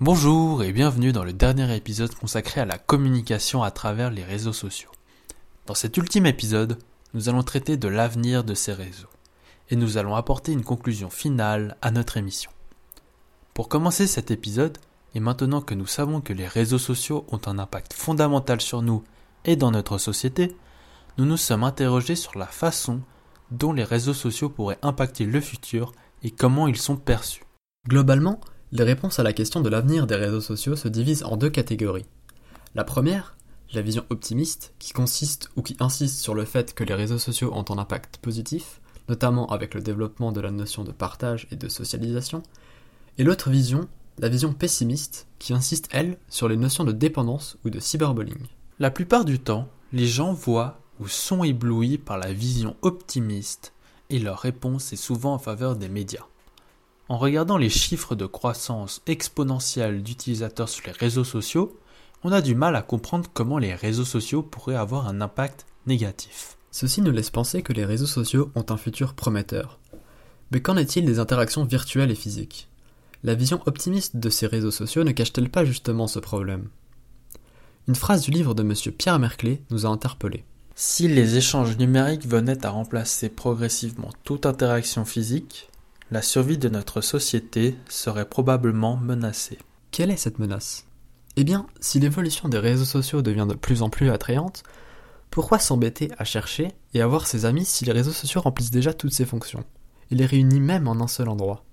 Bonjour et bienvenue dans le dernier épisode consacré à la communication à travers les réseaux sociaux. Dans cet ultime épisode, nous allons traiter de l'avenir de ces réseaux et nous allons apporter une conclusion finale à notre émission. Pour commencer cet épisode, et maintenant que nous savons que les réseaux sociaux ont un impact fondamental sur nous et dans notre société, nous nous sommes interrogés sur la façon dont les réseaux sociaux pourraient impacter le futur et comment ils sont perçus. Globalement, les réponses à la question de l'avenir des réseaux sociaux se divisent en deux catégories. La première, la vision optimiste, qui consiste ou qui insiste sur le fait que les réseaux sociaux ont un impact positif, notamment avec le développement de la notion de partage et de socialisation, et l'autre vision, la vision pessimiste, qui insiste, elle, sur les notions de dépendance ou de cyberbullying. La plupart du temps, les gens voient ou sont éblouis par la vision optimiste, et leur réponse est souvent en faveur des médias. En regardant les chiffres de croissance exponentielle d'utilisateurs sur les réseaux sociaux, on a du mal à comprendre comment les réseaux sociaux pourraient avoir un impact négatif. Ceci nous laisse penser que les réseaux sociaux ont un futur prometteur. Mais qu'en est-il des interactions virtuelles et physiques? La vision optimiste de ces réseaux sociaux ne cache-t-elle pas justement ce problème? Une phrase du livre de M. Pierre Merclé nous a interpellés. Si les échanges numériques venaient à remplacer progressivement toute interaction physique, la survie de notre société serait probablement menacée. Quelle est cette menace? Eh bien, si l'évolution des réseaux sociaux devient de plus en plus attrayante, pourquoi s'embêter à chercher et avoir ses amis si les réseaux sociaux remplissent déjà toutes ces fonctions et les réunissent même en un seul endroit?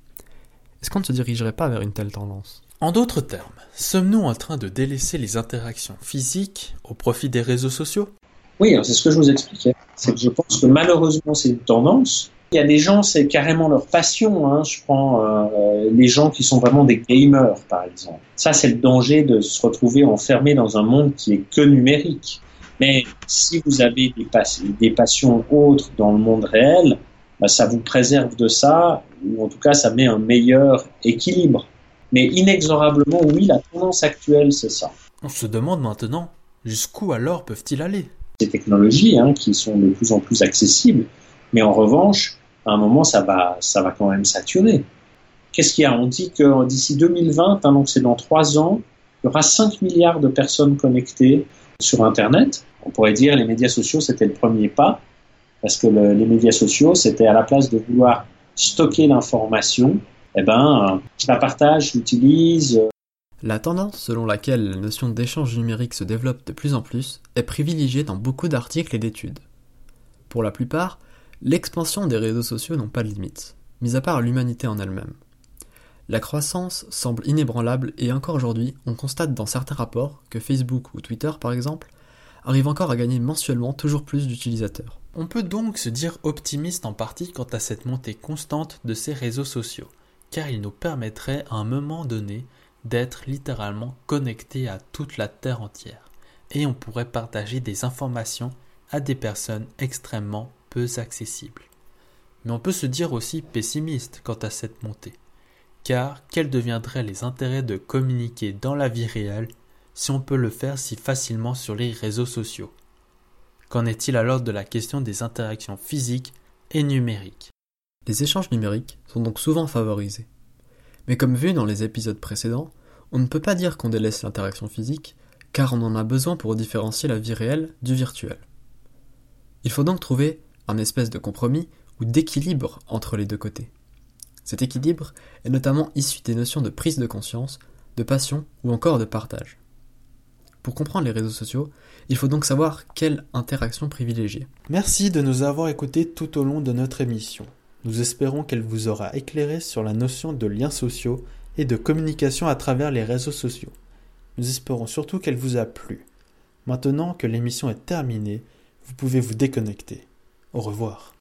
Est-ce qu'on ne se dirigerait pas vers une telle tendance? En d'autres termes, sommes-nous en train de délaisser les interactions physiques au profit des réseaux sociaux? Oui, c'est ce que je vous expliquais. C'est que je pense que malheureusement c'est une tendance. Il y a des gens, c'est carrément leur passion. Hein. Je prends euh, les gens qui sont vraiment des gamers, par exemple. Ça, c'est le danger de se retrouver enfermé dans un monde qui est que numérique. Mais si vous avez des, des passions autres dans le monde réel, bah, ça vous préserve de ça, ou en tout cas ça met un meilleur équilibre. Mais inexorablement, oui, la tendance actuelle, c'est ça. On se demande maintenant, jusqu'où alors peuvent-ils aller? Ces technologies hein, qui sont de plus en plus accessibles, mais en revanche, à un moment, ça va, ça va quand même saturer. Qu'est-ce qu'il y a? On dit que d'ici 2020, hein, donc c'est dans trois ans, il y aura 5 milliards de personnes connectées sur Internet. On pourrait dire les médias sociaux, c'était le premier pas, parce que les médias sociaux, c'était à la place de vouloir stocker l'information, eh ben, je la partage, je l'utilise. La tendance selon laquelle la notion d'échange numérique se développe de plus en plus est privilégiée dans beaucoup d'articles et d'études. Pour la plupart, l'expansion des réseaux sociaux n'ont pas de limite, mis à part l'humanité en elle-même. La croissance semble inébranlable et encore aujourd'hui, on constate dans certains rapports que Facebook ou Twitter par exemple arrivent encore à gagner mensuellement toujours plus d'utilisateurs. On peut donc se dire optimiste en partie quant à cette montée constante de ces réseaux sociaux, car ils nous permettraient à un moment donné d'être littéralement connectés à toute la Terre entière, et on pourrait partager des informations à des personnes extrêmement peu accessibles. Mais on peut se dire aussi pessimiste quant à cette montée car quels deviendraient les intérêts de communiquer dans la vie réelle si on peut le faire si facilement sur les réseaux sociaux? Qu'en est-il alors de la question des interactions physiques et numériques? Les échanges numériques sont donc souvent favorisés. Mais comme vu dans les épisodes précédents, on ne peut pas dire qu'on délaisse l'interaction physique, car on en a besoin pour différencier la vie réelle du virtuel. Il faut donc trouver un espèce de compromis ou d'équilibre entre les deux côtés. Cet équilibre est notamment issu des notions de prise de conscience, de passion ou encore de partage. Pour comprendre les réseaux sociaux, il faut donc savoir quelle interaction privilégier. Merci de nous avoir écoutés tout au long de notre émission. Nous espérons qu'elle vous aura éclairé sur la notion de liens sociaux et de communication à travers les réseaux sociaux. Nous espérons surtout qu'elle vous a plu. Maintenant que l'émission est terminée, vous pouvez vous déconnecter. Au revoir.